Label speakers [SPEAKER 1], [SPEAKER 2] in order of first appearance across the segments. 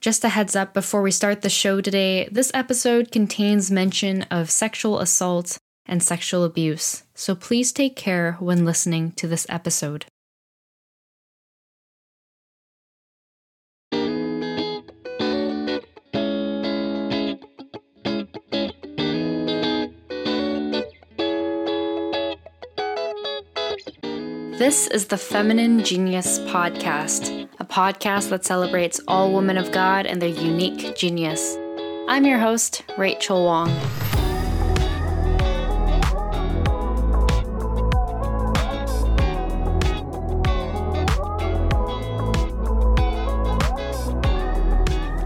[SPEAKER 1] Just a heads up before we start the show today this episode contains mention of sexual assault and sexual abuse, so please take care when listening to this episode. This is the Feminine Genius Podcast, a podcast that celebrates all women of God and their unique genius. I'm your host, Rachel Wong.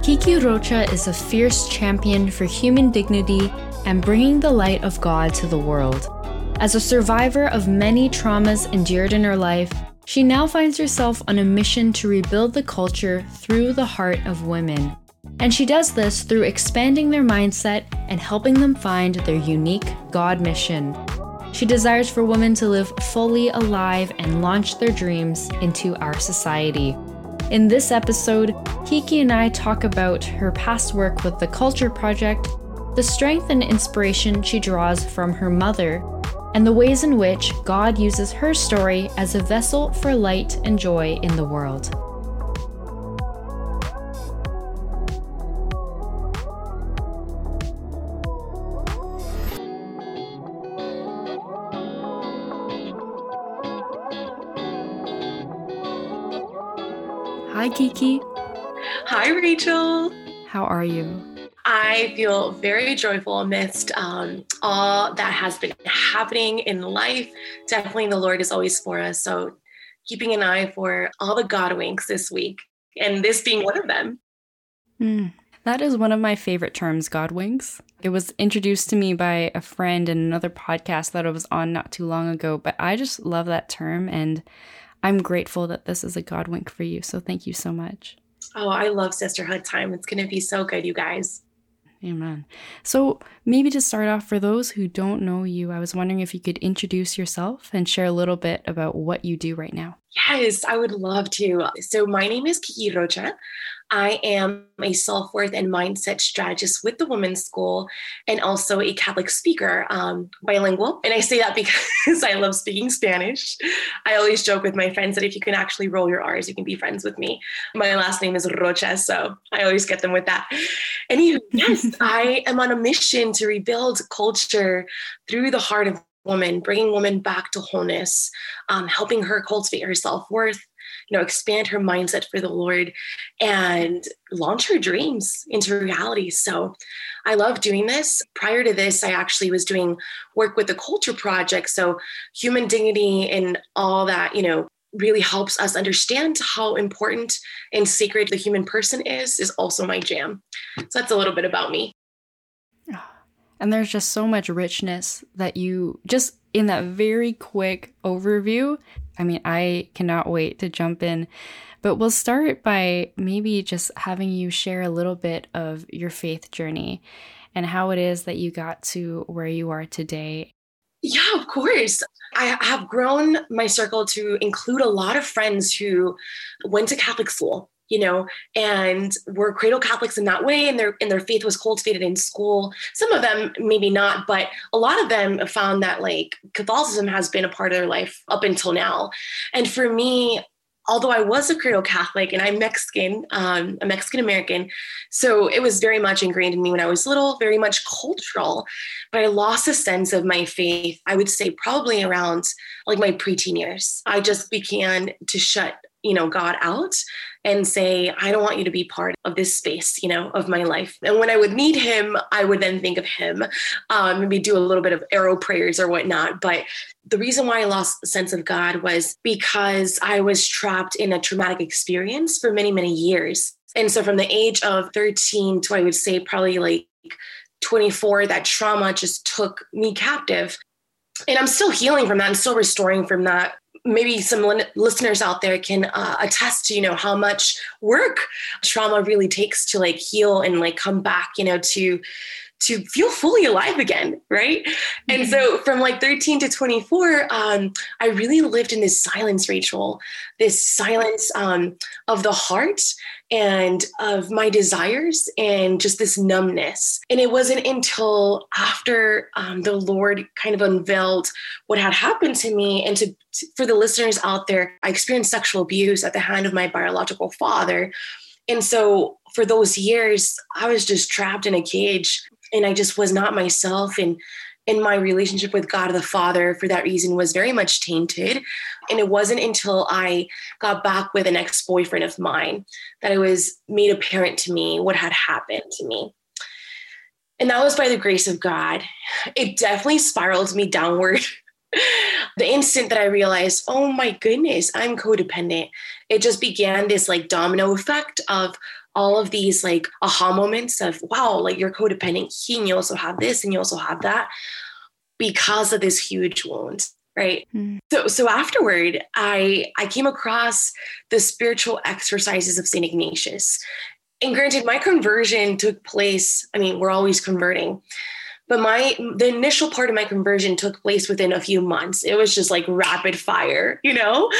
[SPEAKER 1] Kiki Rocha is a fierce champion for human dignity and bringing the light of God to the world. As a survivor of many traumas endured in her life, she now finds herself on a mission to rebuild the culture through the heart of women. And she does this through expanding their mindset and helping them find their unique God mission. She desires for women to live fully alive and launch their dreams into our society. In this episode, Kiki and I talk about her past work with the Culture Project, the strength and inspiration she draws from her mother, and the ways in which God uses her story as a vessel for light and joy in the world. Hi, Kiki.
[SPEAKER 2] Hi, Rachel.
[SPEAKER 1] How are you?
[SPEAKER 2] I feel very joyful amidst um, all that has been happening in life. Definitely, the Lord is always for us. So, keeping an eye for all the God winks this week, and this being one of them.
[SPEAKER 1] Mm, that is one of my favorite terms, God winks. It was introduced to me by a friend in another podcast that I was on not too long ago, but I just love that term, and I'm grateful that this is a God wink for you. So, thank you so much.
[SPEAKER 2] Oh, I love sisterhood time. It's going to be so good, you guys.
[SPEAKER 1] Amen. So, maybe to start off, for those who don't know you, I was wondering if you could introduce yourself and share a little bit about what you do right now.
[SPEAKER 2] Yes, I would love to. So, my name is Kiki Rocha. I am a self worth and mindset strategist with the Women's School and also a Catholic speaker, um, bilingual. And I say that because I love speaking Spanish. I always joke with my friends that if you can actually roll your R's, you can be friends with me. My last name is Rocha, so I always get them with that. Anywho, yes, I am on a mission to rebuild culture through the heart of woman, bringing woman back to wholeness, um, helping her cultivate her self worth, you know, expand her mindset for the Lord and launch her dreams into reality. So I love doing this. Prior to this, I actually was doing work with the Culture Project. So human dignity and all that, you know, really helps us understand how important and sacred the human person is, is also my jam. So that's a little bit about me.
[SPEAKER 1] And there's just so much richness that you just in that very quick overview. I mean, I cannot wait to jump in. But we'll start by maybe just having you share a little bit of your faith journey and how it is that you got to where you are today.
[SPEAKER 2] Yeah, of course. I have grown my circle to include a lot of friends who went to Catholic school you know, and were cradle Catholics in that way, and their and their faith was cultivated in school. Some of them maybe not, but a lot of them found that like Catholicism has been a part of their life up until now. And for me, although I was a cradle Catholic and I'm Mexican, um, a Mexican American, so it was very much ingrained in me when I was little, very much cultural. But I lost a sense of my faith. I would say probably around like my preteen years. I just began to shut you know god out and say, I don't want you to be part of this space, you know, of my life. And when I would need him, I would then think of him, um, maybe do a little bit of arrow prayers or whatnot. But the reason why I lost sense of God was because I was trapped in a traumatic experience for many, many years. And so from the age of 13 to I would say probably like 24, that trauma just took me captive. And I'm still healing from that. I'm still restoring from that maybe some listeners out there can uh, attest to you know how much work trauma really takes to like heal and like come back you know to to feel fully alive again, right? Mm-hmm. And so from like 13 to 24, um, I really lived in this silence, Rachel, this silence um, of the heart and of my desires and just this numbness. And it wasn't until after um, the Lord kind of unveiled what had happened to me, and to, for the listeners out there, I experienced sexual abuse at the hand of my biological father. And so for those years, I was just trapped in a cage and I just was not myself. And in my relationship with God the Father, for that reason, was very much tainted. And it wasn't until I got back with an ex boyfriend of mine that it was made apparent to me what had happened to me. And that was by the grace of God. It definitely spiraled me downward. the instant that I realized, oh my goodness, I'm codependent, it just began this like domino effect of all of these like aha moments of wow like you're codependent. He and you also have this and you also have that because of this huge wound right? Mm. so so afterward i i came across the spiritual exercises of saint ignatius. And granted my conversion took place i mean we're always converting but my the initial part of my conversion took place within a few months. It was just like rapid fire you know?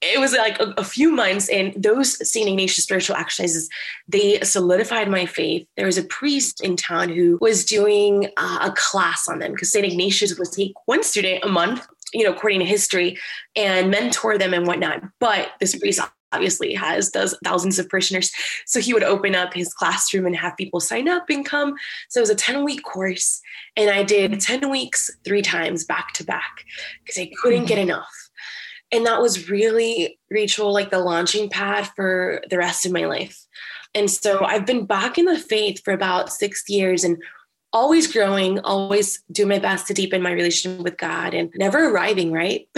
[SPEAKER 2] It was like a, a few months and those st ignatius spiritual exercises they solidified my faith. There was a priest in town who was doing uh, a class on them because st ignatius would take one student a month you know according to history and mentor them and whatnot. But this priest obviously has does thousands of parishioners. So he would open up his classroom and have people sign up and come. So it was a 10 week course and i did 10 weeks three times back to back because i couldn't get enough. And that was really rachel like the launching pad for the rest of my life. And so i've been back in the faith for about six years and always growing always do my best to deepen my relationship with god and never arriving right?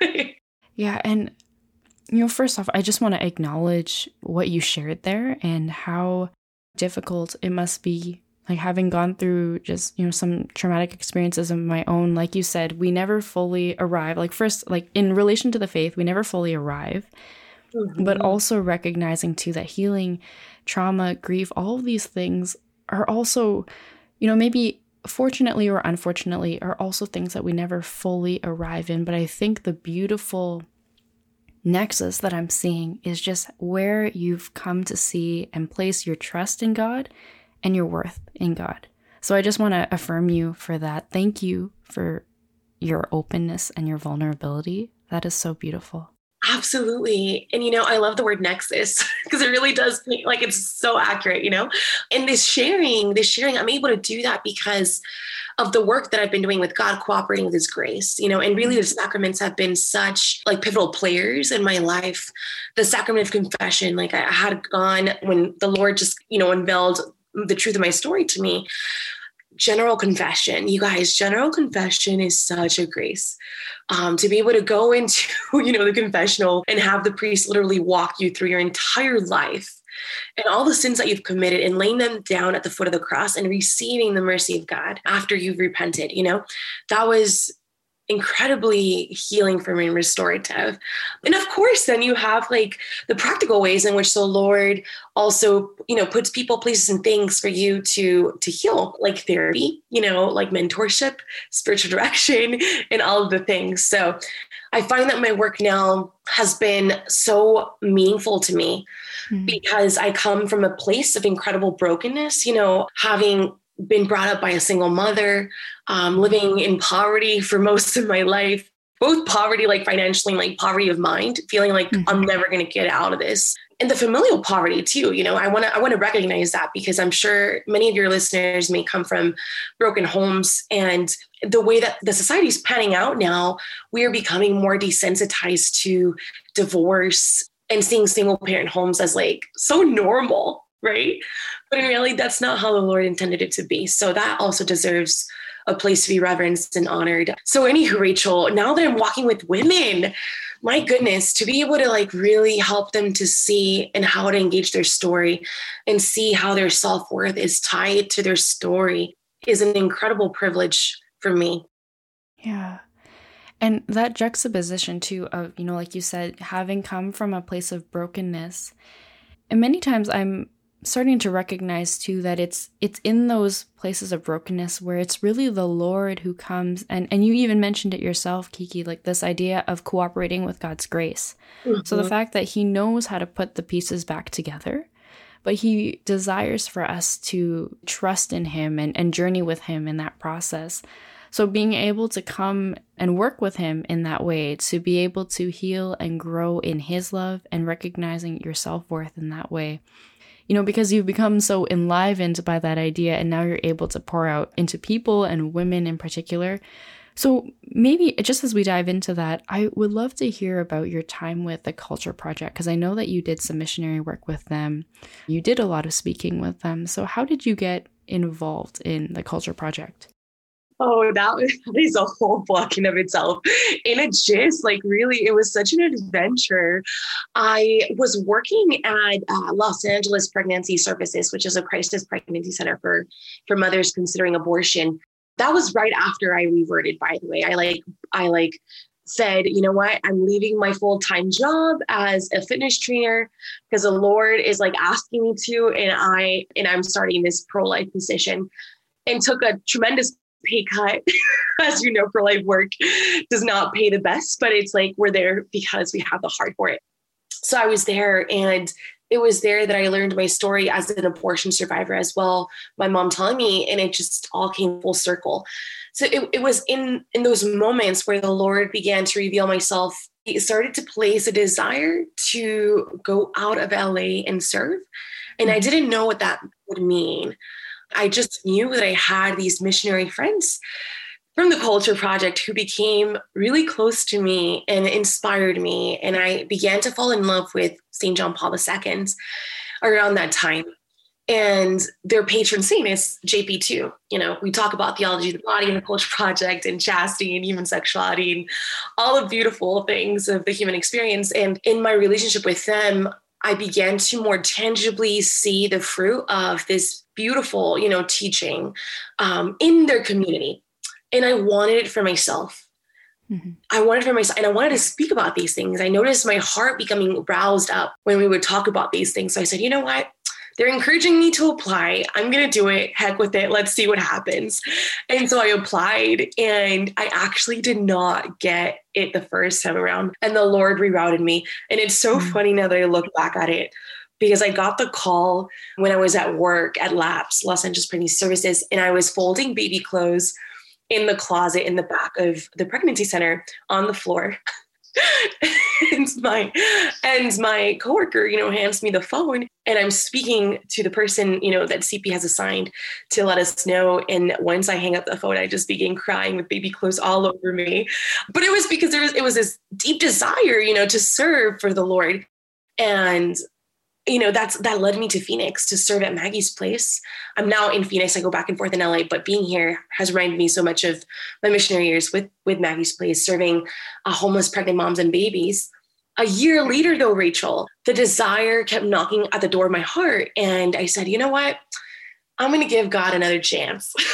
[SPEAKER 1] Yeah and you know, first off, I just want to acknowledge what you shared there and how difficult it must be like having gone through just you know some traumatic experiences of my own like you said we never fully arrive like first like in relation to the faith we never fully arrive mm-hmm. but also recognizing too that healing trauma grief all of these things are also you know maybe fortunately or unfortunately are also things that we never fully arrive in but i think the beautiful nexus that I'm seeing is just where you've come to see and place your trust in God and your worth in God. So I just want to affirm you for that. Thank you for your openness and your vulnerability. That is so beautiful.
[SPEAKER 2] Absolutely. And you know, I love the word nexus because it really does like it's so accurate, you know? And this sharing, this sharing, I'm able to do that because of the work that I've been doing with God, cooperating with His grace, you know, and really the mm-hmm. sacraments have been such like pivotal players in my life. The sacrament of confession, like I had gone when the Lord just, you know, unveiled the truth of my story to me. General confession, you guys, general confession is such a grace. Um, to be able to go into, you know, the confessional and have the priest literally walk you through your entire life and all the sins that you've committed and laying them down at the foot of the cross and receiving the mercy of God after you've repented, you know, that was incredibly healing for me and restorative. And of course, then you have like the practical ways in which the Lord also, you know, puts people, places, and things for you to to heal, like therapy, you know, like mentorship, spiritual direction, and all of the things. So I find that my work now has been so meaningful to me mm-hmm. because I come from a place of incredible brokenness, you know, having been brought up by a single mother, um, living in poverty for most of my life, both poverty, like financially, and like poverty of mind, feeling like mm-hmm. I'm never going to get out of this. And the familial poverty too, you know, I want to I want to recognize that because I'm sure many of your listeners may come from broken homes and the way that the society is panning out now, we are becoming more desensitized to divorce and seeing single parent homes as like so normal, right? But in reality, that's not how the Lord intended it to be. So that also deserves a place to be reverenced and honored. So, anywho, Rachel, now that I'm walking with women, my goodness, to be able to like really help them to see and how to engage their story and see how their self worth is tied to their story is an incredible privilege for me.
[SPEAKER 1] Yeah. And that juxtaposition, too, of, you know, like you said, having come from a place of brokenness. And many times I'm starting to recognize too that it's it's in those places of brokenness where it's really the Lord who comes and and you even mentioned it yourself Kiki like this idea of cooperating with God's grace. Mm-hmm. So the mm-hmm. fact that he knows how to put the pieces back together but he desires for us to trust in him and, and journey with him in that process. So being able to come and work with him in that way, to be able to heal and grow in his love and recognizing your self worth in that way. You know, because you've become so enlivened by that idea and now you're able to pour out into people and women in particular. So, maybe just as we dive into that, I would love to hear about your time with the Culture Project because I know that you did some missionary work with them. You did a lot of speaking with them. So, how did you get involved in the Culture Project?
[SPEAKER 2] Oh, that is a whole book in of itself. In a gist, like really, it was such an adventure. I was working at uh, Los Angeles Pregnancy Services, which is a crisis pregnancy center for for mothers considering abortion. That was right after I reverted. By the way, I like I like said, you know what, I'm leaving my full time job as a fitness trainer because the Lord is like asking me to, and I and I'm starting this pro life position and took a tremendous pay cut. As you know, pro life work does not pay the best, but it's like we're there because we have the heart for it. So I was there and it was there that I learned my story as an abortion survivor as well. My mom telling me, and it just all came full circle. So it, it was in in those moments where the Lord began to reveal myself. He started to place a desire to go out of LA and serve. And I mm-hmm. didn't know what that would mean. I just knew that I had these missionary friends from the Culture Project who became really close to me and inspired me. And I began to fall in love with St. John Paul II around that time. And their patron saint is JP2. You know, we talk about theology of the body and the Culture Project and chastity and human sexuality and all the beautiful things of the human experience. And in my relationship with them, I began to more tangibly see the fruit of this beautiful, you know, teaching um, in their community. And I wanted it for myself. Mm-hmm. I wanted for myself, and I wanted to speak about these things. I noticed my heart becoming roused up when we would talk about these things. So I said, you know what? They're encouraging me to apply. I'm going to do it. Heck with it. Let's see what happens. And so I applied, and I actually did not get it the first time around. And the Lord rerouted me. And it's so mm-hmm. funny now that I look back at it because I got the call when I was at work at LAPS, Los Angeles Pregnancy Services, and I was folding baby clothes in the closet in the back of the pregnancy center on the floor. and my and my coworker, you know, hands me the phone and I'm speaking to the person, you know, that CP has assigned to let us know. And once I hang up the phone, I just began crying with baby clothes all over me. But it was because there was it was this deep desire, you know, to serve for the Lord. And you know that's that led me to phoenix to serve at maggie's place. I'm now in phoenix. I go back and forth in la but being here has reminded me so much of my missionary years with with maggie's place serving uh, homeless pregnant moms and babies. A year later though rachel the desire kept knocking at the door of my heart and i said you know what? I'm going to give god another chance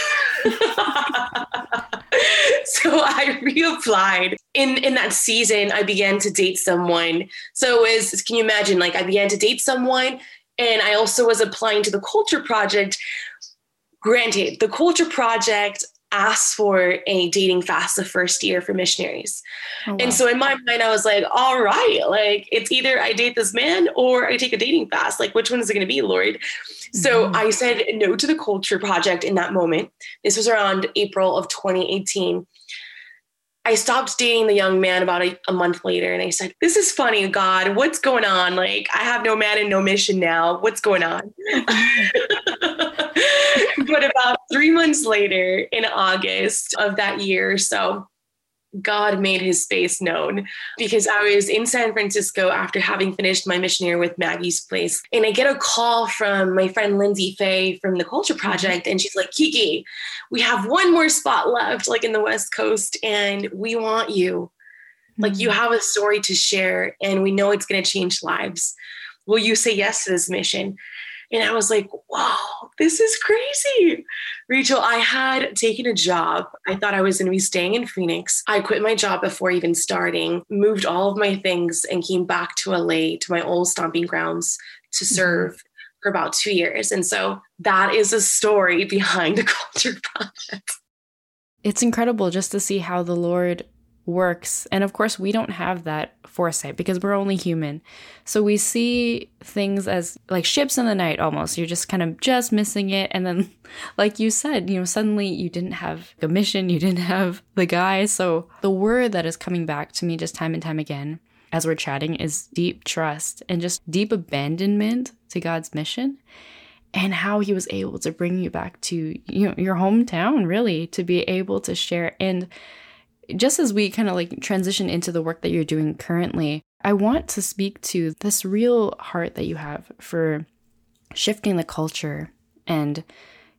[SPEAKER 2] so I reapplied. In in that season, I began to date someone. So it was, can you imagine? Like I began to date someone, and I also was applying to the Culture Project. Granted, the Culture Project asked for a dating fast the first year for missionaries. Oh, wow. And so in my mind, I was like, all right, like it's either I date this man or I take a dating fast. Like, which one is it going to be, Lord? So mm-hmm. I said no to the culture project in that moment. This was around April of 2018. I stopped dating the young man about a, a, month later and I said, This is funny, God. What's going on? Like, I have no man and no mission now. What's going on? but about three months later, in August of that year, so God made his space known because I was in San Francisco after having finished my mission year with Maggie's Place. And I get a call from my friend Lindsay Fay from the Culture. Project. And she's like, Kiki, we have one more spot left, like in the West Coast, and we want you. Like, you mm-hmm. have a story to share, and we know it's going to change lives. Will you say yes to this mission? And I was like, wow, this is crazy. Rachel, I had taken a job. I thought I was going to be staying in Phoenix. I quit my job before even starting, moved all of my things, and came back to LA to my old stomping grounds to mm-hmm. serve for about two years. And so that is a story behind the culture project.
[SPEAKER 1] It's incredible just to see how the Lord works. And of course, we don't have that foresight because we're only human. So we see things as like ships in the night almost. You're just kind of just missing it. And then, like you said, you know, suddenly you didn't have a mission, you didn't have the guy. So the word that is coming back to me just time and time again as we're chatting is deep trust and just deep abandonment to God's mission and how he was able to bring you back to you know your hometown really to be able to share and just as we kind of like transition into the work that you're doing currently, I want to speak to this real heart that you have for shifting the culture and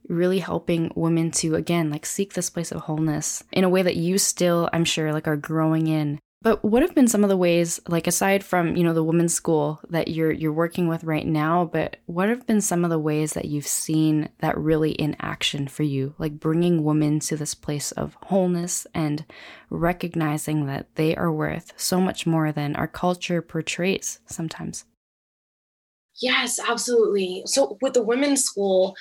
[SPEAKER 1] really helping women to again like seek this place of wholeness in a way that you still i'm sure like are growing in but what have been some of the ways, like aside from you know the women's school that you're you're working with right now, but what have been some of the ways that you've seen that really in action for you, like bringing women to this place of wholeness and recognizing that they are worth so much more than our culture portrays sometimes.
[SPEAKER 2] Yes, absolutely. So with the women's school,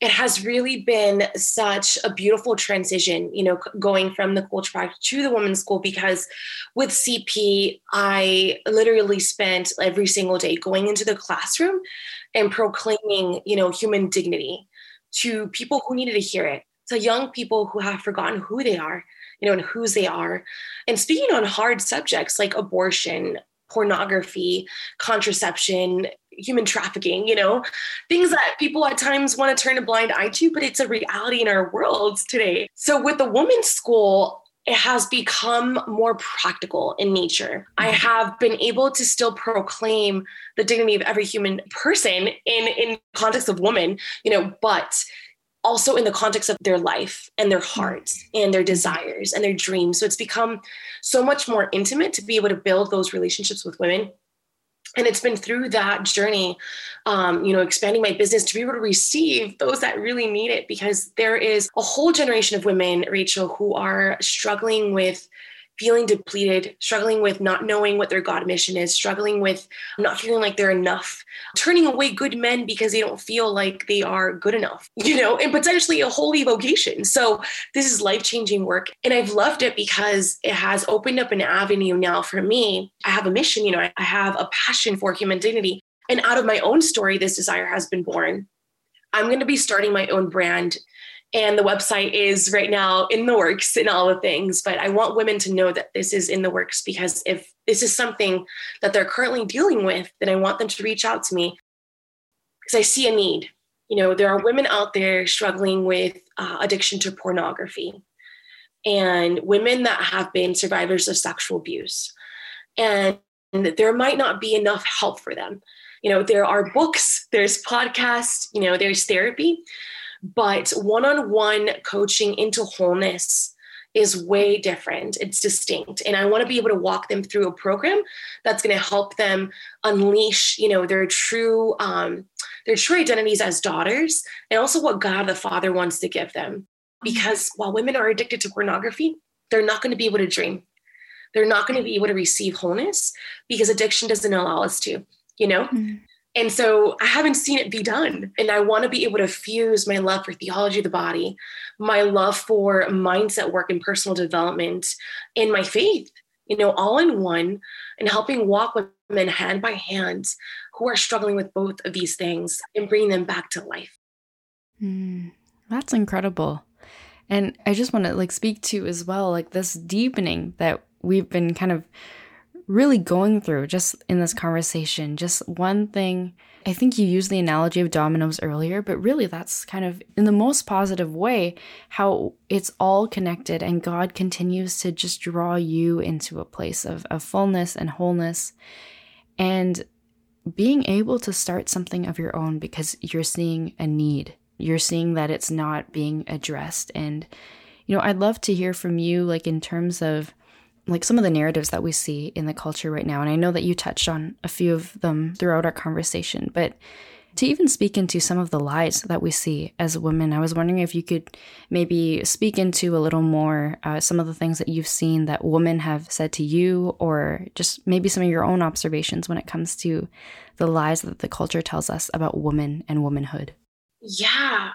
[SPEAKER 2] it has really been such a beautiful transition, you know, going from the culture project to the women's school because with CP, I literally spent every single day going into the classroom and proclaiming, you know, human dignity to people who needed to hear it, to young people who have forgotten who they are, you know, and whose they are. And speaking on hard subjects like abortion, pornography, contraception, human trafficking, you know, things that people at times want to turn a blind eye to, but it's a reality in our world today. So with the women's school, it has become more practical in nature. I mm-hmm. have been able to still proclaim the dignity of every human person in in context of woman, you know, but also in the context of their life and their mm-hmm. hearts and their desires and their dreams. So it's become so much more intimate to be able to build those relationships with women and it's been through that journey um, you know expanding my business to be able to receive those that really need it because there is a whole generation of women rachel who are struggling with feeling depleted, struggling with not knowing what their God mission is, struggling with not feeling like they're enough, turning away good men because they don't feel like they are good enough, you know, and potentially a holy vocation. So this is life changing work. And I've loved it because it has opened up an avenue now for me. I have a mission, you know, I have a passion for human dignity. And out of my own story, this desire has been born. I'm going to be starting my own brand and the website is right now in the works and all the things but i want women to know that this is in the works because if this is something that they're currently dealing with then i want them to reach out to me. Because i see a need. You know there are women out there struggling with uh, addiction to pornography and women that have been survivors of sexual abuse. And there might not be enough help for them. You know there are books there's podcasts you know there's therapy but one on one coaching into wholeness is way different. It's distinct. And I want to be able to walk them through a program that's going to help them unleash, you know, their true um, their true identities as daughters and also what God the Father wants to give them. Because while women are addicted to pornography, they're not going to be able to dream. They're not going to be able to receive wholeness because addiction doesn't allow us to, you know? Mm-hmm. And so I haven't seen it be done. And I want to be able to fuse my love for theology of the body, my love for mindset work and personal development, and my faith, you know, all in one, and helping walk with men hand by hand who are struggling with both of these things and bringing them back to life.
[SPEAKER 1] Mm, that's incredible. And I just want to like speak to as well, like this deepening that we've been kind of really going through just in this conversation. Just one thing, I think you used the analogy of dominoes earlier, but really that's kind of in the most positive way how it's all connected and God continues to just draw you into a place of, of fullness and wholeness. And being able to start something of your own because you're seeing a need. You're seeing that it's not being addressed. And, you know, I'd love to hear from you, like in terms of like some of the narratives that we see in the culture right now. And I know that you touched on a few of them throughout our conversation, but to even speak into some of the lies that we see as women. I was wondering if you could maybe speak into a little more uh, some of the things that you've seen that women have said to you, or just maybe some of your own observations when it comes to the lies that the culture tells us about women and womanhood.
[SPEAKER 2] Yeah.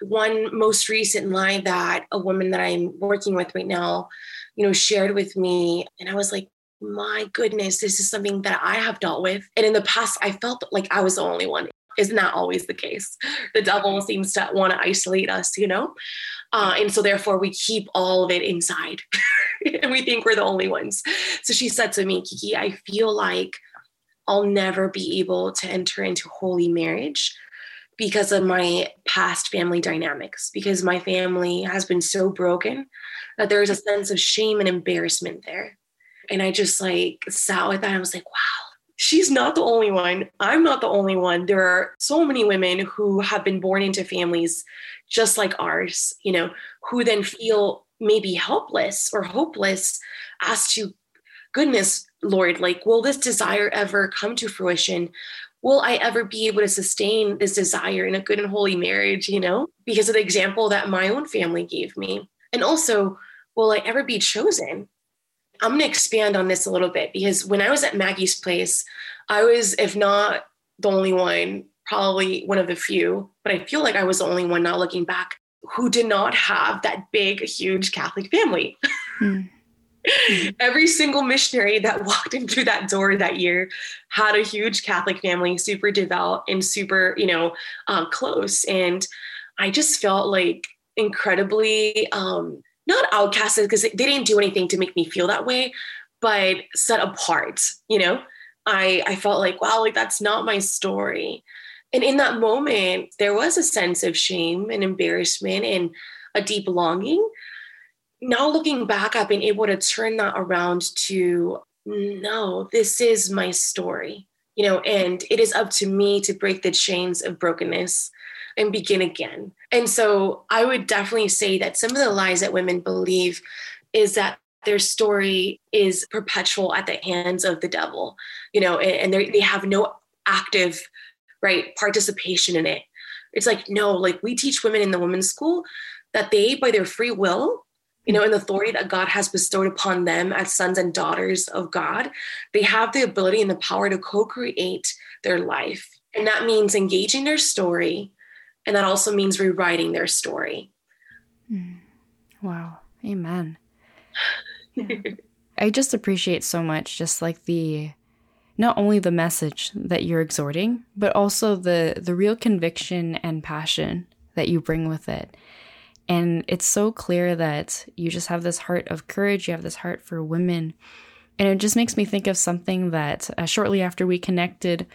[SPEAKER 2] One most recent lie that a woman that I'm working with right now, you know, shared with me, and I was like, my goodness, this is something that I have dealt with. And in the past, I felt like I was the only one isn't that always the case? The devil seems to want to isolate us, you know? Uh, and so therefore we keep all of it inside and we think we're the only ones. So she said to me, Kiki, I feel like I'll never be able to enter into holy marriage because of my past family dynamics, because my family has been so broken that there is a sense of shame and embarrassment there. And I just like sat with that. I was like, wow, she's not the only one. I'm not the only one. There are so many women who have been born into families just like ours, you know, who then feel maybe helpless or hopeless as to, goodness, Lord, like, will this desire ever come to fruition? Will I ever be able to sustain this desire in a good and holy marriage, you know, because of the example that my own family gave me? And also, will I ever be chosen? I'm going to expand on this a little bit because when I was at Maggie's place, I was, if not the only one, probably one of the few, but I feel like I was the only one now looking back who did not have that big, huge Catholic family. Mm. Every single missionary that walked in through that door that year had a huge Catholic family, super devout and super, you know, um, close. And I just felt like incredibly um, not outcasted because they didn't do anything to make me feel that way, but set apart, you know? I, I felt like, wow, like that's not my story. And in that moment, there was a sense of shame and embarrassment and a deep longing. Now, looking back, I've been able to turn that around to no, this is my story, you know, and it is up to me to break the chains of brokenness and begin again. And so I would definitely say that some of the lies that women believe is that their story is perpetual at the hands of the devil, you know, and, they have no active, right, participation in it. It's like, no, like we teach women in the women's school that they, by their free will, you know, and the authority that God has bestowed upon them as sons and daughters of God, they have the ability and the power to co create their life. And that means engaging their story, and that also means rewriting their story.
[SPEAKER 1] Mm. Wow. Amen. I just appreciate so much just like the not only the message that you're exhorting, but also the the real conviction and passion that you bring with it. And it's so clear that you just have this heart of courage, you have this heart for women. And it just makes me think of something that uh, shortly after we connected,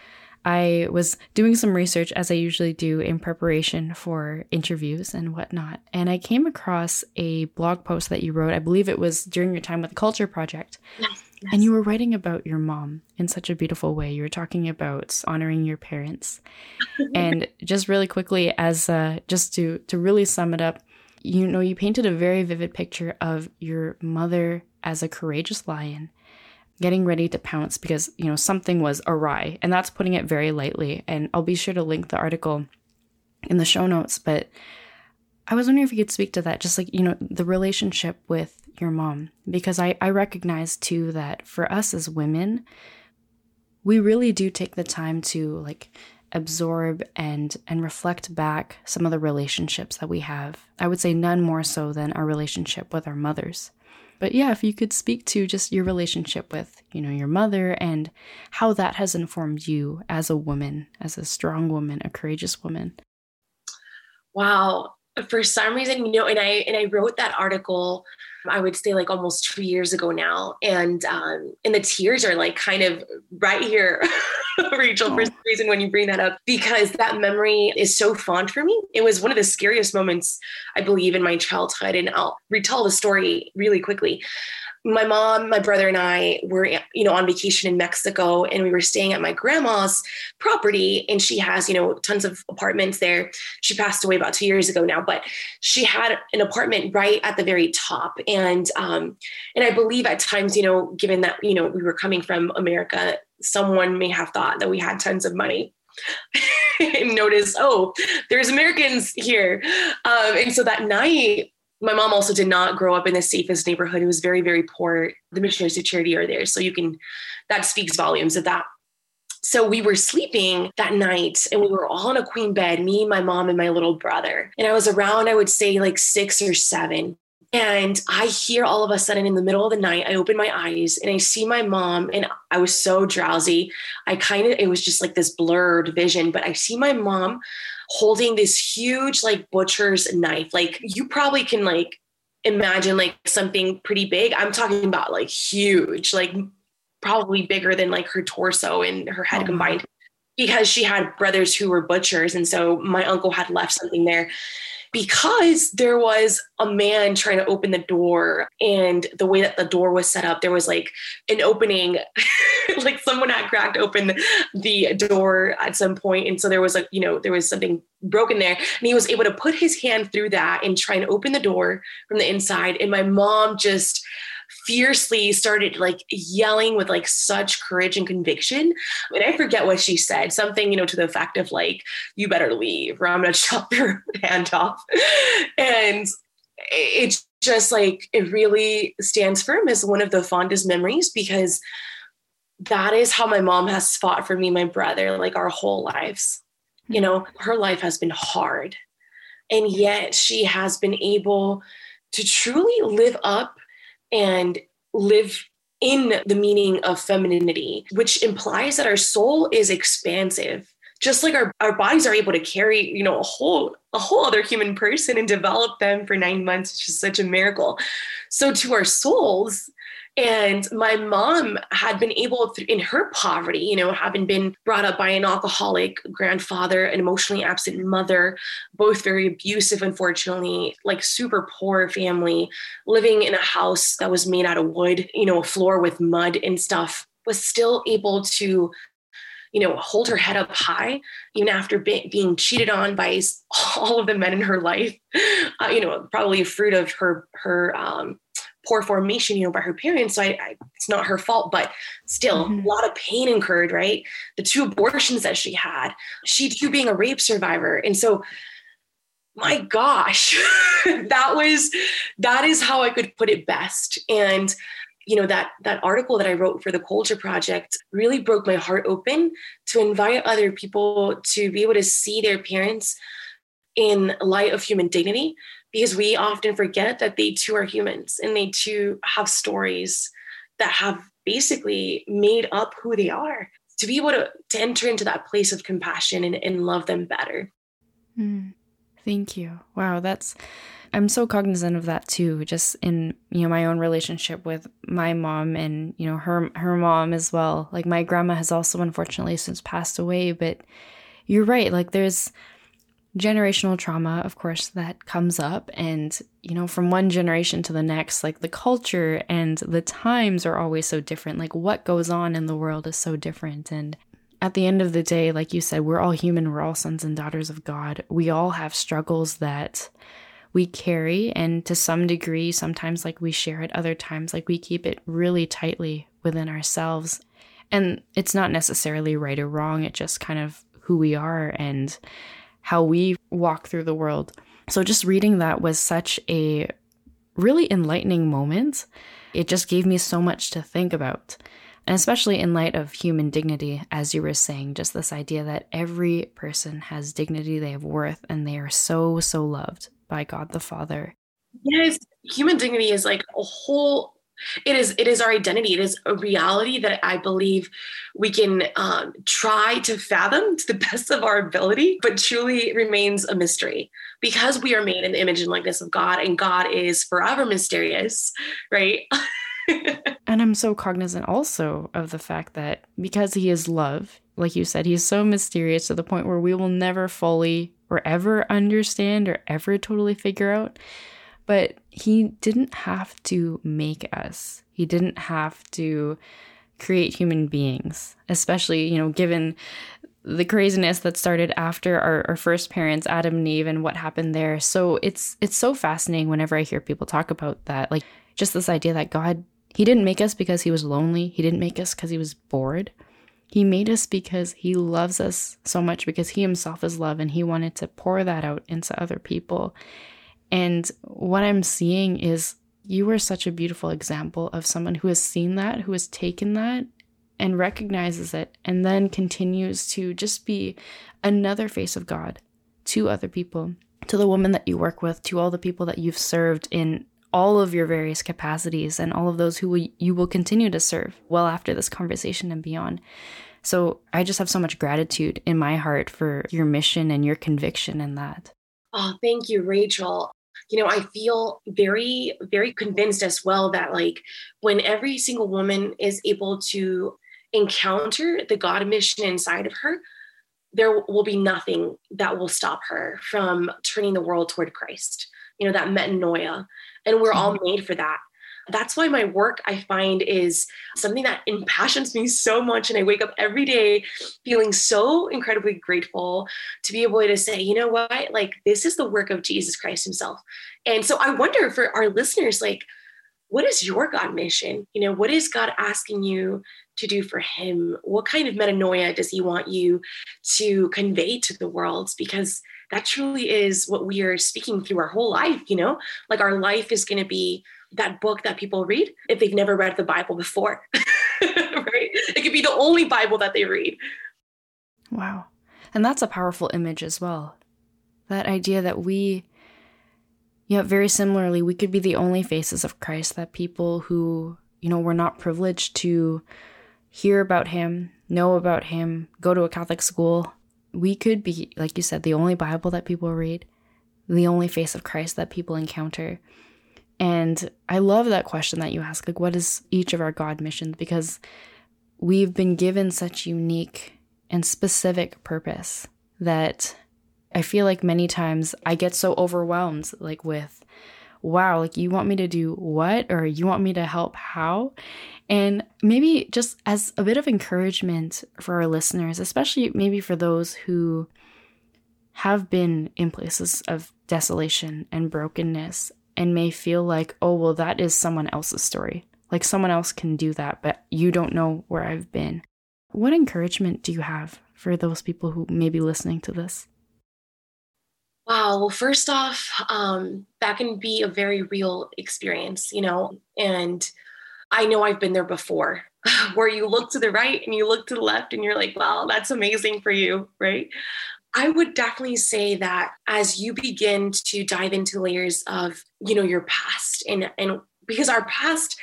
[SPEAKER 1] I was doing some research as I usually do in preparation for interviews and whatnot. And I came across a blog post that you wrote. I believe it was during your time with the Culture Project. Yes, yes. And you were writing about your mom in such a beautiful way. You were talking about honoring your parents. and just really quickly, as uh, just to, to really sum it up, you know, you painted a very vivid picture of your mother as a courageous lion getting ready to pounce because, you know, something was awry. And that's putting it very lightly. And I'll be sure to link the article in the show notes. But I was wondering if you could speak to that, just like, you know, the relationship with your mom. Because I, I recognize too that for us as women, we really do take the time to like absorb and and reflect back some of the relationships that we have. I would say none more so than our relationship with our mothers. But yeah, if you could speak to just your relationship with, you know, your mother and how that has informed you as a woman, as a strong woman, a courageous woman.
[SPEAKER 2] Wow. For some reason, you know, and I and I wrote that article I would say like almost two years ago now. And um, and the tears are like kind of right here, Rachel, for some reason when you bring that up, because that memory is so fond for me. It was one of the scariest moments, I believe, in my childhood. And I'll retell the story really quickly my mom, my brother, and I were, you know, on vacation in Mexico, and we were staying at my grandma's property, and she has, you know, tons of apartments there. She passed away about two years ago now, but she had an apartment right at the very top, and um, and I believe at times, you know, given that you know we were coming from America, someone may have thought that we had tons of money and notice, oh, there's Americans here. Um, and so that night, my mom also did not grow up in the safest neighborhood. It was very, very poor. The missionaries of charity are there. So you can, that speaks volumes of that. So we were sleeping that night and we were all in a queen bed, me, my mom, and my little brother. And I was around, I would say like six or seven. And I hear all of a sudden in the middle of the night, I open my eyes and I see my mom, and I was so drowsy. I kind of, it was just like this blurred vision, but I see my mom holding this huge, like, butcher's knife. Like, you probably can, like, imagine like something pretty big. I'm talking about like huge, like, probably bigger than like her torso and her head oh, combined because she had brothers who were butchers. And so my uncle had left something there because there was a man trying to open the door and the way that the door was set up there was like an opening like someone had cracked open the door at some point and so there was like you know there was something broken there and he was able to put his hand through that and try and open the door from the inside and my mom just fiercely started like yelling with like such courage and conviction. And I forget what she said, something, you know, to the effect of like, you better leave or I'm going to chop your hand off. And it's just like, it really stands firm as one of the fondest memories because that is how my mom has fought for me, my brother, like our whole lives. You know, her life has been hard. And yet she has been able to truly live up and live in the meaning of femininity, which implies that our soul is expansive. Just like our, our bodies are able to carry, you know, a whole a whole other human person and develop them for nine months, which is such a miracle. So to our souls, and my mom had been able, in her poverty, you know, having been brought up by an alcoholic grandfather, an emotionally absent mother, both very abusive, unfortunately, like super poor family, living in a house that was made out of wood, you know, a floor with mud and stuff, was still able to you know, hold her head up high, even after be- being cheated on by all of the men in her life. Uh, you know, probably a fruit of her her um, poor formation, you know, by her parents. So I, I, it's not her fault, but still mm-hmm. a lot of pain incurred, right? The two abortions that she had, she too being a rape survivor. And so, my gosh, that was, that is how I could put it best. And, you know, that, that article that I wrote for the Culture Project really broke my heart open to invite other people to be able to see their parents in light of human dignity because we often forget that they too are humans and they too have stories that have basically made up who they are. To be able to, to enter into that place of compassion and, and love them better.
[SPEAKER 1] Mm, thank you. Wow that's i'm so cognizant of that too just in you know my own relationship with my mom and you know her her mom as well. Like my grandma has also unfortunately since passed away but you're right like there's generational trauma, of course, that comes up. And, you know, from one generation to the next, like the culture and the times are always so different. Like what goes on in the world is so different. And at the end of the day, like you said, we're all human, we're all sons and daughters of God. We all have struggles that we carry. And to some degree, sometimes like we share it, other times like we keep it really tightly within ourselves. And it's not necessarily right or wrong, it just kind of who we are. And how we walk through the world. So just reading that was such a really enlightening moment. It just gave me so much to think about. And especially in light of human dignity, as you were saying, just this idea that every person has dignity, they have worth, and they are so, so loved by God the Father.
[SPEAKER 2] Yes, human dignity is like a whole it is it is our identity. It is a reality that i believe we can um, try to fathom to the best of our ability but truly remains a mystery. Because we are made in the image and likeness of god and god is forever mysterious right?
[SPEAKER 1] And i'm so cognizant also of the fact that because he is love like you said he's so mysterious to the point where we will never fully or ever understand or ever totally figure out but he didn't have to make us. He didn't have to create human beings, especially, you know, given the craziness that started after our, our first parents, Adam and Eve, and what happened there. So it's it's so fascinating whenever I hear people talk about that. Like just this idea that God he didn't make us because he was lonely. He didn't make us because he was bored. He made us because He loves us so much, because He Himself is love and He wanted to pour that out into other people. And what I'm seeing is you are such a beautiful example of someone who has seen that, who has taken that and recognizes it, and then continues to just be another face of God to other people, to the woman that you work with, to all the people that you've served in all of your various capacities, and all of those who you will continue to serve well after this conversation and beyond. So I just have so much gratitude in my heart for your mission and your conviction in that.
[SPEAKER 2] Oh, thank you, Rachel you know, I feel very, very convinced as well that like when every single woman is able to encounter the God mission inside of her, there will be nothing that will stop her from turning the world toward Christ. You know, that metanoia. And we're all mm-hmm. made for that. That's why my work I find is something that impassions me so much. And I wake up every day feeling so incredibly grateful to be able to say, you know what, like this is the work of Jesus Christ Himself. And so I wonder for our listeners, like, what is your God mission? You know, what is God asking you to do for Him? What kind of metanoia does He want you to convey to the world? Because that truly is what we are speaking through our whole life, you know? Like our life is going to be that book that people read if they've never read the Bible before, right? It could be the only Bible that they read.
[SPEAKER 1] Wow. And that's a powerful image as well. That idea that we, yeah, very similarly, we could be the only faces of Christ that people who, you know, were not privileged to hear about him, know about him, go to a Catholic school. We could be, like you said, the only Bible that people read, the only face of Christ that people encounter. And I love that question that you ask like, what is each of our God missions? Because we've been given such unique and specific purpose that I feel like many times I get so overwhelmed, like, with, wow, like, you want me to do what? Or you want me to help how? And maybe just as a bit of encouragement for our listeners, especially maybe for those who have been in places of desolation and brokenness and may feel like, oh, well, that is someone else's story. Like someone else can do that, but you don't know where I've been. What encouragement do you have for those people who may be listening to this?
[SPEAKER 2] Wow. Well, first off, um, that can be a very real experience, you know, and I know I've been there before where you look to the right and you look to the left and you're like, wow, that's amazing for you, right? I would definitely say that as you begin to dive into layers of, you know, your past and and because our past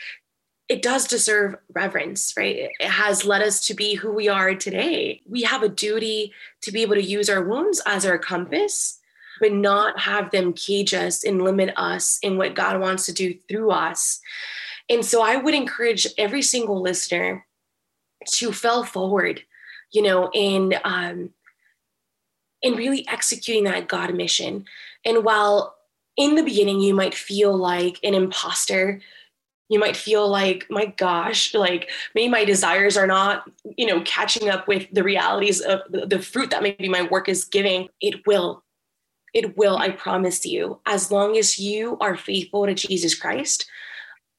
[SPEAKER 2] it does deserve reverence, right? It has led us to be who we are today. We have a duty to be able to use our wounds as our compass, but not have them cage us and limit us in what God wants to do through us. And so I would encourage every single listener to fell forward, you know, and um, and really executing that God mission. And while in the beginning you might feel like an imposter, you might feel like, my gosh, like maybe my desires are not, you know, catching up with the realities of the, fruit that maybe my work is giving. It will. It will, I promise you. As long as you are faithful to Jesus Christ,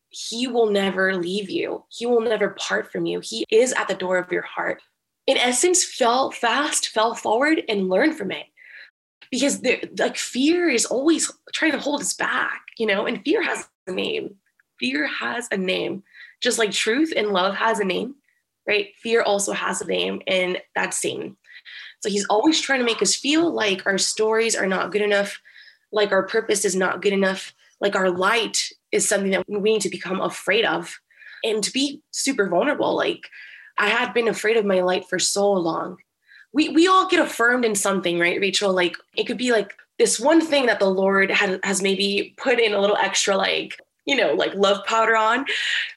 [SPEAKER 2] he will never leave you. He will never part from you. He is at the door of your heart in essence, fell fast, fell forward, and learn from it. Because like fear is always trying to hold us back, you know, and fear has a name. Fear has a name, just like truth and love has a name, right? Fear also has a name, and that's Satan. So he's always trying to make us feel like our stories are not good enough, like our purpose is not good enough, like our light is something that we need to become afraid of and to be super vulnerable. Like I had been afraid of my light for so long. We we all get affirmed in something, right, Rachel? Like it could be like this one thing that the Lord had, has maybe put in a little extra, like you know, like love powder on.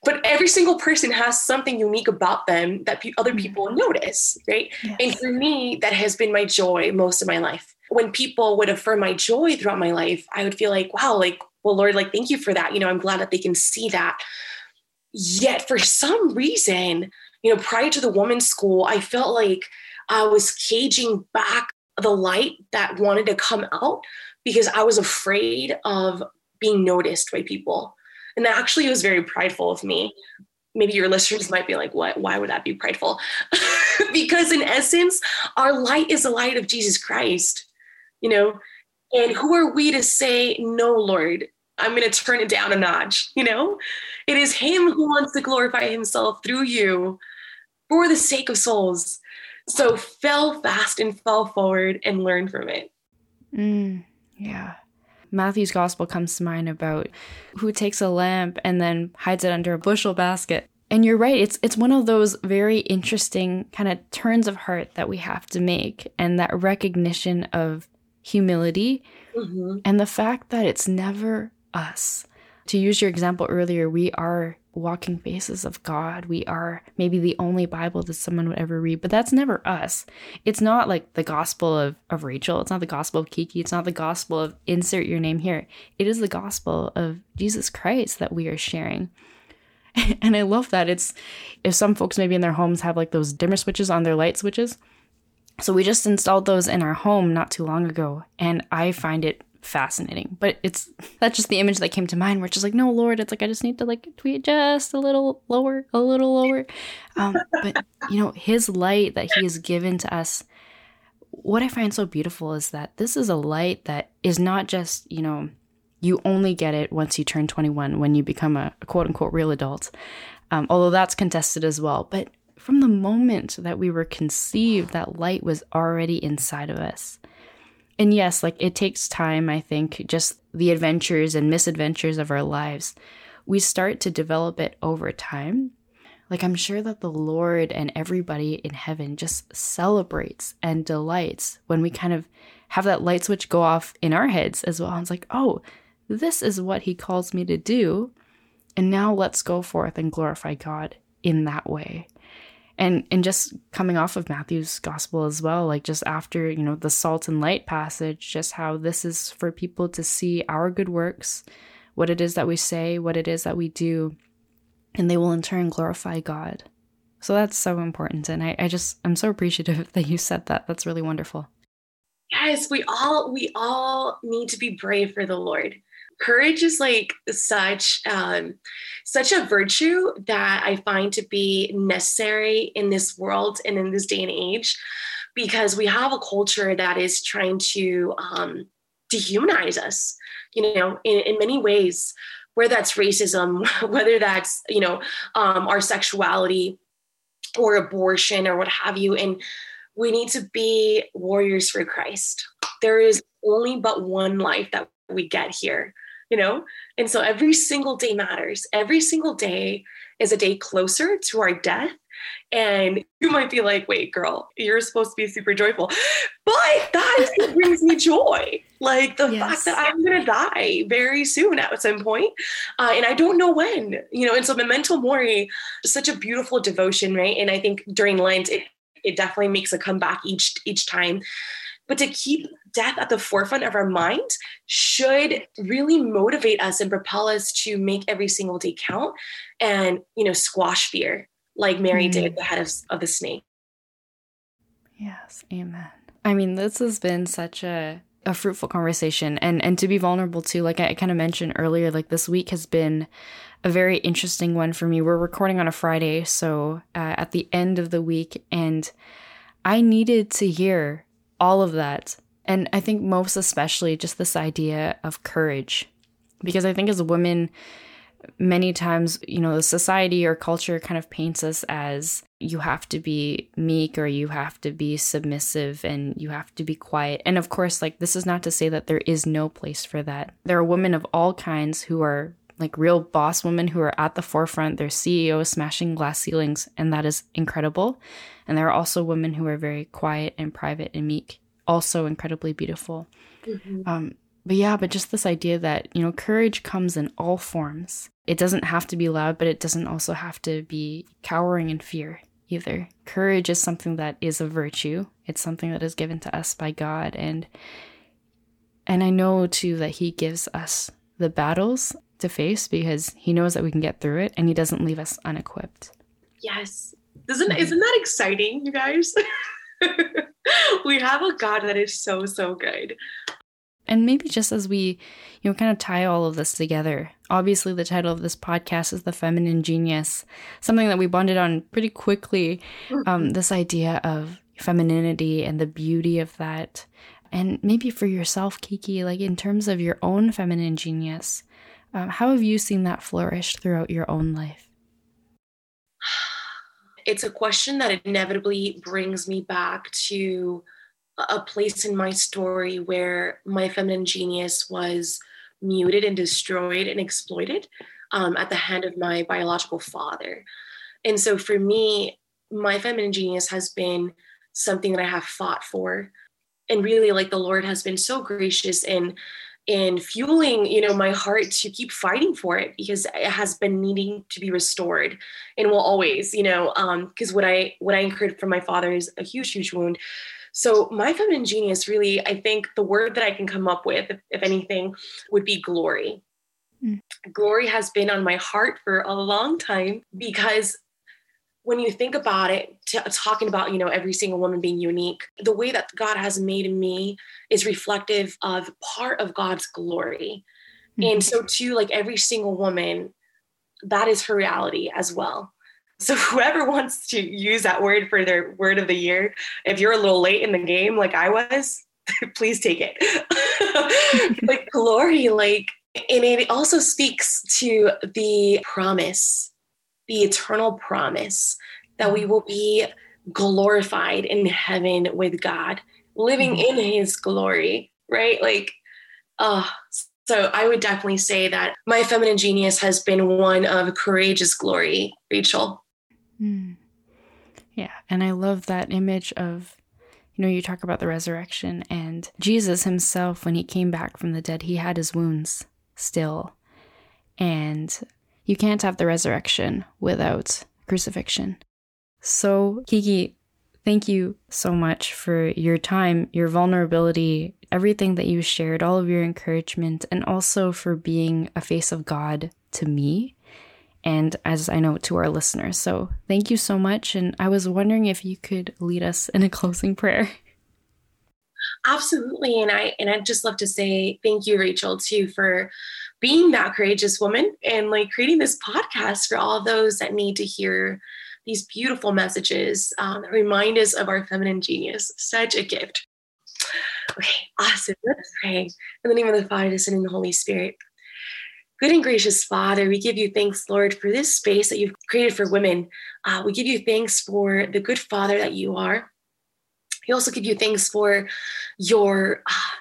[SPEAKER 2] But every single person has something unique about them that pe- other mm-hmm. people notice, right? Yes. And for me, that has been my joy most of my life. When people would affirm my joy throughout my life, I would feel like, wow, like, well, Lord, like, thank you for that. You know, I'm glad that they can see that. Yet for some reason, you know, prior to the women's school, I felt like I was caging back the light that wanted to come out because I was afraid of being noticed by people. And that actually was very prideful of me. Maybe your listeners might be like, what? Why would that be prideful? because in essence, our light is the light of Jesus Christ, you know? And who are we to say, no, Lord, I'm going to turn it down a notch, you know? It is Him who wants to glorify Himself through you for the sake of souls. So fell fast and fell forward and learn from it.
[SPEAKER 1] Mm, yeah. Matthew's gospel comes to mind about who takes a lamp and then hides it under a bushel basket. And you're right, it's it's one of those very interesting kind of turns of heart that we have to make and that recognition of humility mm-hmm. and the fact that it's never us. To use your example earlier, we are walking faces of God. We are maybe the only Bible that someone would ever read, but that's never us. It's not like the gospel of, of Rachel. It's not the gospel of Kiki. It's not the gospel of insert your name here. It is the gospel of Jesus Christ that we are sharing. And I love that. It's if some folks maybe in their homes have like those dimmer switches on their light switches. So we just installed those in our home not too long ago. And I find it fascinating. But it's that's just the image that came to mind where it's just like, no, Lord, it's like I just need to like tweet just a little lower, a little lower. Um, but you know, his light that he has given to us, what I find so beautiful is that this is a light that is not just, you know, you only get it once you turn 21 when you become a, a quote unquote real adult. Um, although that's contested as well. But from the moment that we were conceived, that light was already inside of us and yes, like it takes time, I think, just the adventures and misadventures of our lives. We start to develop it over time. Like I'm sure that the Lord and everybody in heaven just celebrates and delights when we kind of have that light switch go off in our heads as well. And it's like, oh, this is what he calls me to do. And now let's go forth and glorify God in that way and and just coming off of Matthew's gospel as well like just after you know the salt and light passage just how this is for people to see our good works what it is that we say what it is that we do and they will in turn glorify God. So that's so important and I, I just I'm so appreciative that you said that. That's really wonderful.
[SPEAKER 2] Yes we all we all need to be brave for the Lord courage is like such um, such a virtue that I find to be necessary in this world and in this day and age, because we have a culture that is trying to um, dehumanize us. You know, in, in many ways, whether that's racism, whether that's you know um, our sexuality or abortion or what have you, and we need to be warriors for Christ. There is only but one life that we get here you know? And so every single day matters. Every single day is a day closer to our death. And you might be like, wait, girl, you're supposed to be super joyful. But that brings me joy. Like the yes. fact that I'm going to die very soon at some point, uh, and I don't know when, you know. And so memento mori is such a beautiful devotion, right? And I think during Lent, it, it definitely makes a comeback each each time. But to keep death at the forefront of our mind should really motivate us and propel us to make every single day count and, you know, squash fear like Mary mm. did the head of, of the snake.
[SPEAKER 1] Yes, amen. I mean, this has been such a a fruitful conversation and and to be vulnerable too like I, I kind of mentioned earlier like this week has been a very interesting one for me we're recording on a friday so uh, at the end of the week and i needed to hear all of that and I think most especially just this idea of courage. Because I think as women, many times, you know, the society or culture kind of paints us as you have to be meek or you have to be submissive and you have to be quiet. And of course, like, this is not to say that there is no place for that. There are women of all kinds who are like real boss women who are at the forefront. They're CEOs smashing glass ceilings, and that is incredible. And there are also women who are very quiet and private and meek also incredibly beautiful. Mm-hmm. Um, but yeah, but just this idea that, you know, courage comes in all forms. It doesn't have to be loud, but it doesn't also have to be cowering in fear either. Courage is something that is a virtue. It's something that is given to us by God and and I know too that he gives us the battles to face because he knows that we can get through it and he doesn't leave us unequipped.
[SPEAKER 2] Yes. Isn't mm-hmm. isn't that exciting, you guys? we have a God that is so, so good.
[SPEAKER 1] And maybe just as we, you know, kind of tie all of this together, obviously the title of this podcast is The Feminine Genius, something that we bonded on pretty quickly. Um, mm-hmm. this idea of femininity and the beauty of that. And maybe for yourself, Kiki, like in terms of your own feminine genius, um, how have you seen that flourish throughout your own life?
[SPEAKER 2] It's a question that inevitably brings me back to a place in my story where my feminine genius was muted and destroyed and exploited um, at the hand of my biological father. And so for me, my feminine genius has been something that I have fought for. And really, like the Lord has been so gracious in in fueling you know my heart to keep fighting for it because it has been needing to be restored and will always you know um because what i what i incurred from my father is a huge huge wound so my feminine genius really, I think the word that I can come up with, if, if anything, would be glory. Mm. Glory has been on my heart for a long time because when you think about it, t- talking about you know every single woman being unique, the way that God has made me is reflective of part of God's glory, mm-hmm. and so too, like every single woman, that is her reality as well. So whoever wants to use that word for their word of the year, if you're a little late in the game like I was, please take it. like glory, like, and it also speaks to the promise, the eternal promise that we will be glorified in heaven with God, living mm-hmm. in his glory, right? Like, oh, so I would definitely say that my feminine genius has been one of courageous glory, Rachel.
[SPEAKER 1] Mm. Yeah. And I love that image of, you know, you talk about the resurrection and Jesus himself, when he came back from the dead, he had his wounds still. And you can't have the resurrection without crucifixion. So, Kiki, thank you so much for your time, your vulnerability, everything that you shared, all of your encouragement, and also for being a face of God to me and as I know to our listeners. So thank you so much. And I was wondering if you could lead us in a closing prayer.
[SPEAKER 2] Absolutely. And I and I'd just love to say thank you, Rachel, too, for being that courageous woman and like creating this podcast for all those that need to hear these beautiful messages um, that remind us of our feminine genius. Such a gift. Okay, awesome. Let's pray. In the name of the Father, the Son, and the Holy Spirit. Good and gracious Father, we give you thanks, Lord, for this space that you've created for women. Uh, we give you thanks for the good Father that you are. We also give you thanks for your uh,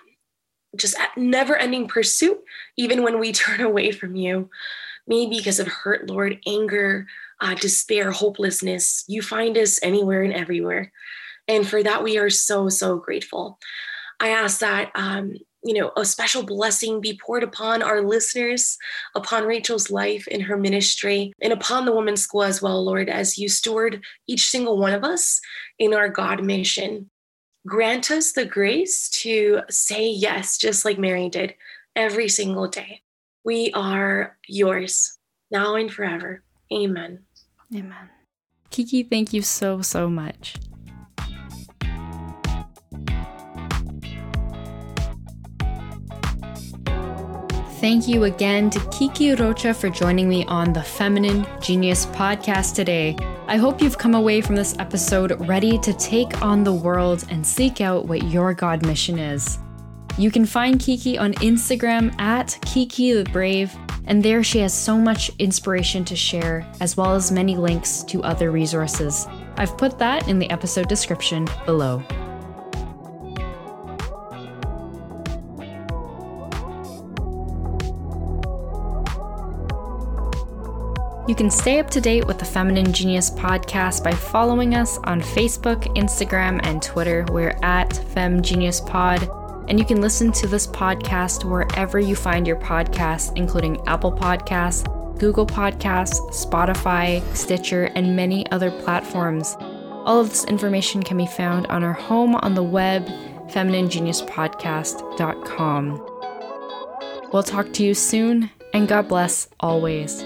[SPEAKER 2] just at never ending pursuit, even when we turn away from you. Maybe because of hurt, Lord, anger, uh, despair, hopelessness. You find us anywhere and everywhere. And for that, we are so, so grateful. I ask that um, you know, a special blessing be poured upon our listeners, upon Rachel's life in her ministry, and upon the women's school as well, Lord, as you steward each single one of us in our God mission. Grant us the grace to say yes, just like Mary did every single day. We are yours now and forever. Amen.
[SPEAKER 1] Amen. Kiki, thank you so, so much. Thank you again to Kiki Rocha for joining me on the Feminine Genius podcast today. I hope you've come away from this episode ready to take on the world and seek out what your God mission is. You can find Kiki on Instagram at Kiki the Brave, and there she has so much inspiration to share, as well as many links to other resources. I've put that in the episode description below. You can stay up to date with the Feminine Genius podcast by following us on Facebook, Instagram, and Twitter. We're at FemGeniusPod. And you can listen to this podcast wherever you find your podcasts, including Apple Podcasts, Google Podcasts, Spotify, Stitcher, and many other platforms. All of this information can be found on our home on the web, femininegeniuspodcast.com. We'll talk to you soon, and God bless always.